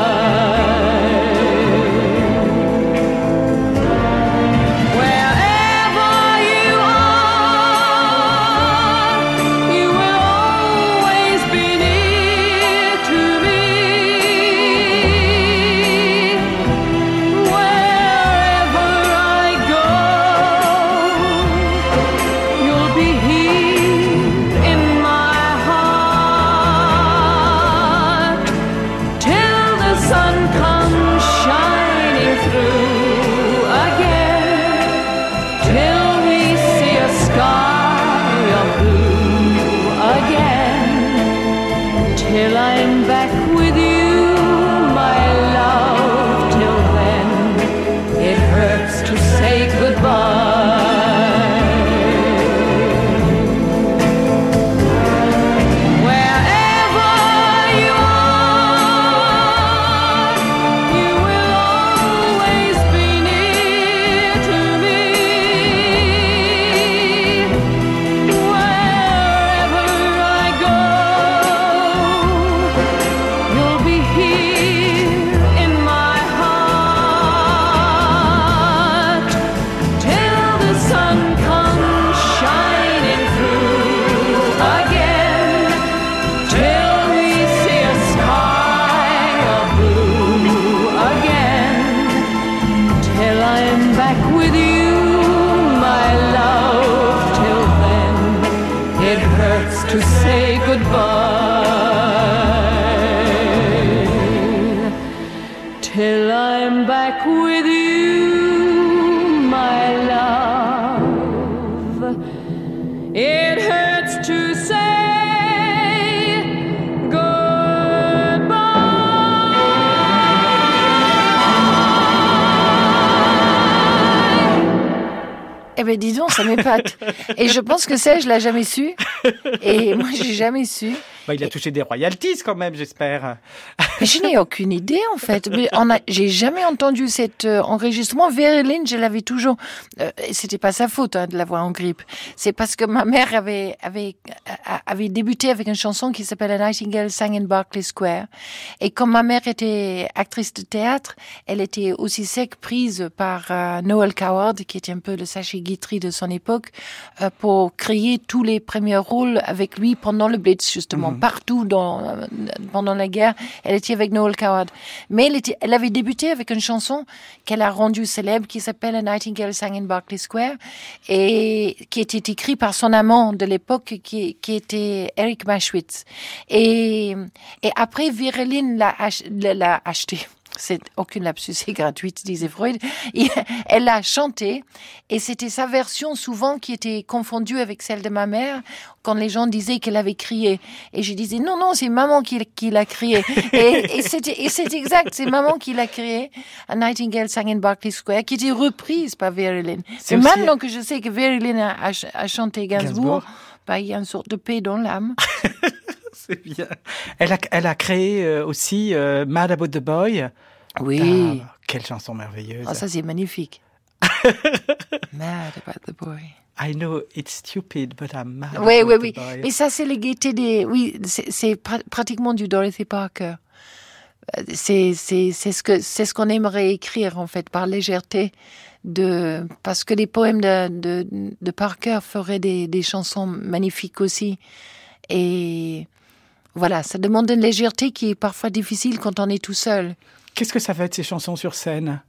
Speaker 7: Et je pense que ça, je l'ai jamais su. Et moi, j'ai jamais su.
Speaker 6: Bah, il a touché des royalties quand même, j'espère.
Speaker 7: Mais je n'ai aucune idée en fait. J'ai jamais entendu cet euh, enregistrement. Vereline, je l'avais toujours. Euh, c'était pas sa faute hein, de l'avoir en grippe. C'est parce que ma mère avait avait avait débuté avec une chanson qui s'appelle A Nightingale Sang in Berkeley Square. Et comme ma mère était actrice de théâtre, elle était aussi sec prise par euh, Noel Coward, qui était un peu le sachet Guitry de son époque, euh, pour créer tous les premiers rôles avec lui pendant le Blitz justement partout dans, euh, pendant la guerre. Elle était avec Noel Coward. Mais elle, était, elle avait débuté avec une chanson qu'elle a rendue célèbre qui s'appelle A Nightingale Sang in Berkeley Square et qui était écrite par son amant de l'époque qui, qui était Eric Maschwitz. Et, et après, ach- l'a- l'a acheté. C'est aucune lapsus est gratuite, disait Freud. Et elle a chanté et c'était sa version souvent qui était confondue avec celle de ma mère quand les gens disaient qu'elle avait crié. Et je disais non, non, c'est maman qui, qui l'a crié. Et, c'est exact, c'est maman qui l'a crié. A Nightingale sang in Berkeley Square, qui était reprise par Very Lynn.
Speaker 6: C'est
Speaker 7: maintenant que je sais que Very Lynn a, a ch- a chanté Gainsbourg,
Speaker 6: Gainsbourg.
Speaker 7: bah, il y a une sorte de paix dans l'âme.
Speaker 6: C'est bien. Elle a, elle a créé euh, aussi euh, Mad About the Boy.
Speaker 7: Oui.
Speaker 6: Ah, quelle chanson merveilleuse.
Speaker 7: Oh, ça c'est magnifique. Mad about the boy.
Speaker 6: I know it's stupid, but I'm mad
Speaker 7: Oui,
Speaker 6: about
Speaker 7: oui,
Speaker 6: the
Speaker 7: oui.
Speaker 6: boy.
Speaker 7: Mais ça, c'est les gaietés des. Oui, c'est c'est pra- pratiquement du Dorothy Parker. Euh, C'est c'est c'est ce que c'est ce qu'on aimerait écrire en fait par légèreté de parce que les poèmes de de, de Parker feraient des des chansons magnifiques aussi et voilà, ça demande une légèreté qui est parfois difficile quand on est tout seul.
Speaker 6: Qu'est-ce que ça va être ces chansons sur scène?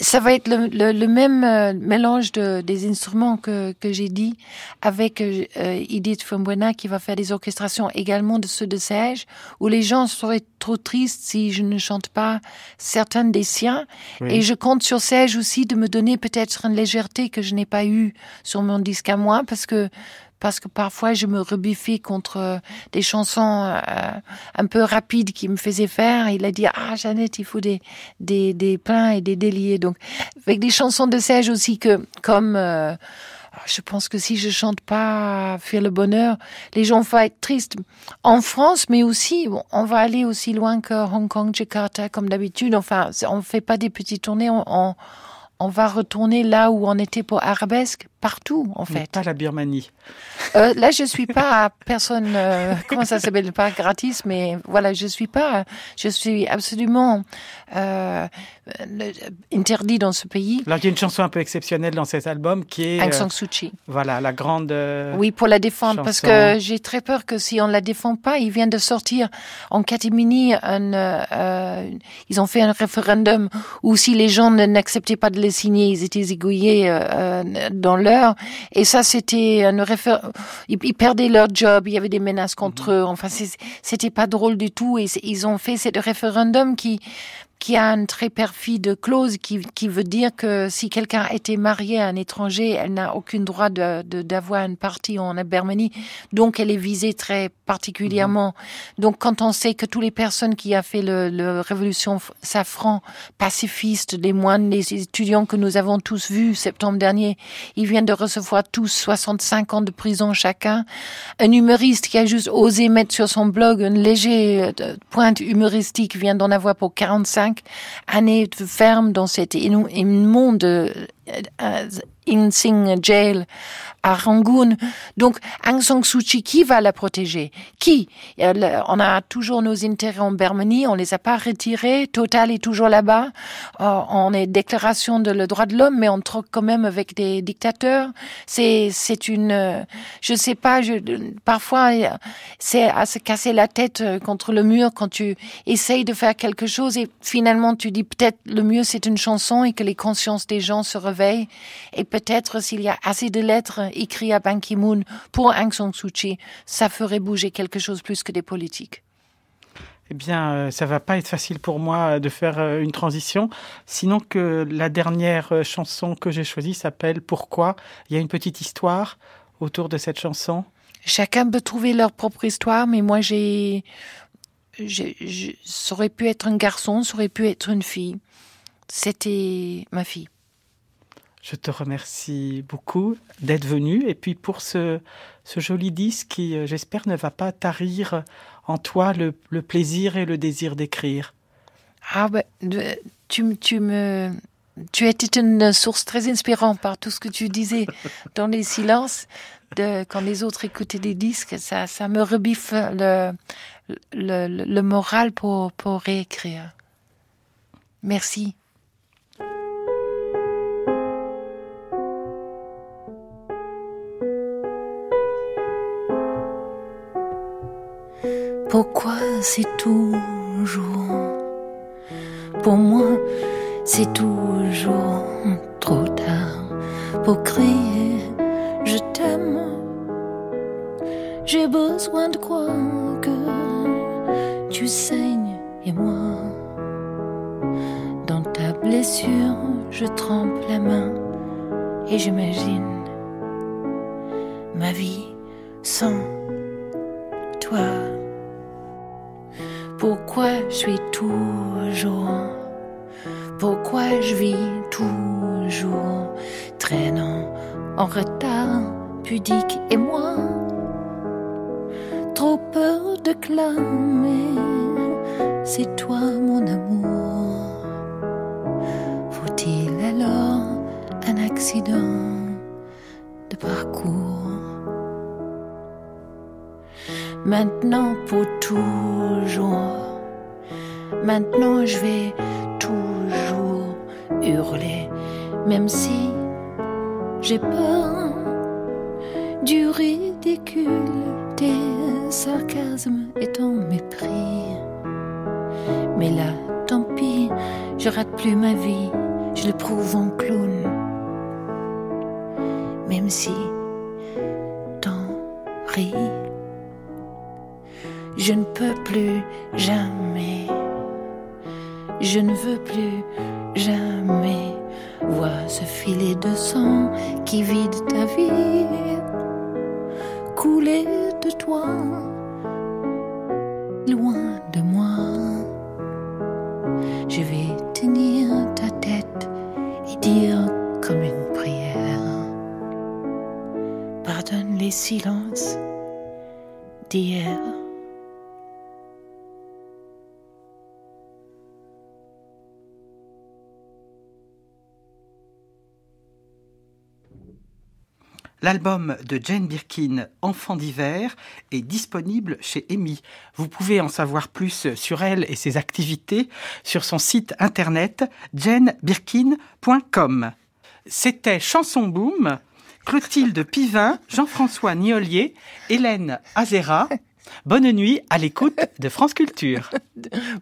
Speaker 7: Ça va être le, le, le même euh, mélange de, des instruments que, que j'ai dit avec euh, euh, Edith Fumbuena qui va faire des orchestrations également de ceux de Serge où les gens seraient trop tristes si je ne chante pas certains des siens.
Speaker 6: Oui.
Speaker 7: Et je compte sur Serge aussi de me donner peut-être une légèreté que je n'ai pas eue sur mon disque à moi parce que parce que parfois je me rebiffais contre euh, des chansons euh, un peu rapides qui me faisaient faire. Il a dit ah Jeannette il faut des des des pleins et des déliés donc avec des chansons de Serge aussi que comme euh, je pense que si je chante pas Fuir le bonheur, les gens vont être tristes en France, mais aussi on va aller aussi loin que Hong Kong, Jakarta comme d'habitude. Enfin, on fait pas des petites tournées, on, on on va retourner là où on était pour Arabesque, partout en
Speaker 6: Mais
Speaker 7: fait.
Speaker 6: Pas la Birmanie.
Speaker 7: Euh, là, je suis pas personne, euh, comment ça s'appelle, pas gratis, mais voilà, je suis pas, je suis absolument euh, interdit dans ce pays.
Speaker 6: Alors, il y a une chanson un peu exceptionnelle dans cet album qui est,
Speaker 7: Aung San Suu Kyi.
Speaker 6: voilà, la grande.
Speaker 7: Oui, pour la défendre, parce que j'ai très peur que si on la défend pas, il vient de sortir en catimini un, ils ont fait un référendum où si les gens n'acceptaient pas de les signer, ils étaient zigouillés dans l'heure. Et ça, c'était un réfé- ils, ils perdaient leur job, il y avait des menaces contre eux. Enfin, c'était pas drôle du tout. Et ils ont fait ce référendum qui qui a une très perfide clause qui, qui veut dire que si quelqu'un été marié à un étranger, elle n'a aucun droit de, de- d'avoir une partie en Birmanie. Donc, elle est visée très particulièrement. Donc, quand on sait que toutes les personnes qui a fait le, le révolution safran, pacifistes, les moines, les étudiants que nous avons tous vus septembre dernier, ils viennent de recevoir tous 65 ans de prison chacun. Un humoriste qui a juste osé mettre sur son blog une légère euh, pointe humoristique vient d'en avoir pour 45 années de ferme dans cet inou- immonde euh, euh, Insing Jail à Rangoon. Donc, Aung San Suu Kyi, qui va la protéger? Qui? On a toujours nos intérêts en Birmanie, on les a pas retirés. Total est toujours là-bas. Euh, on est déclaration de le droit de l'homme, mais on troque quand même avec des dictateurs. C'est c'est une, je sais pas, je, parfois c'est à se casser la tête euh, contre le mur quand tu essayes de faire quelque chose et finalement tu dis peut-être le mieux c'est une chanson et que les consciences des gens se réveillent et peut-être s'il y a assez de lettres écrites à Ban Ki-moon pour Aung San Suu Kyi, ça ferait bouger quelque chose plus que des politiques.
Speaker 6: Eh bien, euh, ça va pas être facile pour moi euh, de faire euh, une transition. Sinon que la dernière chanson que j'ai choisie s'appelle Pourquoi? Il y a une petite histoire autour de cette chanson.
Speaker 7: Chacun peut trouver leur propre histoire, mais moi j'ai- ça aurait pu être un garçon, ça aurait pu être une fille. C'était ma fille.
Speaker 6: Je te remercie beaucoup d'être venu et puis pour ce, ce joli disque qui, euh, j'espère, ne va pas tarir en toi le, le plaisir et le désir d'écrire.
Speaker 7: Ah ben, tu, tu me, tu étais une source très inspirante par tout ce que tu disais dans les silences. De, quand les autres écoutaient des disques, ça, ça me rebiffe le, le, le- le moral pour, pour réécrire. Merci.
Speaker 5: Pourquoi c'est toujours Pour moi, c'est toujours trop tard pour crier je t'aime. J'ai besoin de quoi que tu saignes et moi.
Speaker 7: blessure, je trempe la main et j'imagine ma vie sans toi. Pourquoi je suis toujours, pourquoi je vis toujours traînant en retard, pudique et moi, trop peur de clamer, c'est toi mon amour. Faut-il alors un accident de parcours? Maintenant pour toujours, maintenant je vais toujours hurler, même si j'ai peur du ridicule, des sarcasmes et ton mépris. Mais là, tant pis, je rate plus ma vie, je le prouve en clown. Même si t'en ris, je ne peux plus jamais, je ne veux plus jamais voir ce filet de sang qui vide ta vie, couler de toi,
Speaker 6: L'album de Jane Birkin, Enfant d'hiver, est disponible chez Amy. Vous pouvez en savoir plus sur elle et ses activités sur son site internet janebirkin.com. C'était Chanson Boom, Clotilde Pivin, Jean-François Niolier, Hélène Azera. Bonne nuit à l'écoute de France Culture.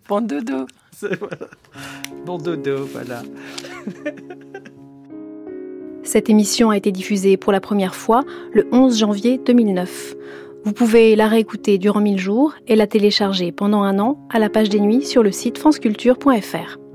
Speaker 11: Bon dodo.
Speaker 6: Bon dodo, voilà.
Speaker 2: Cette émission a été diffusée pour la première fois le 11 janvier 2009. Vous pouvez la réécouter durant 1000 jours et la télécharger pendant un an à la page des nuits sur le site franceculture.fr.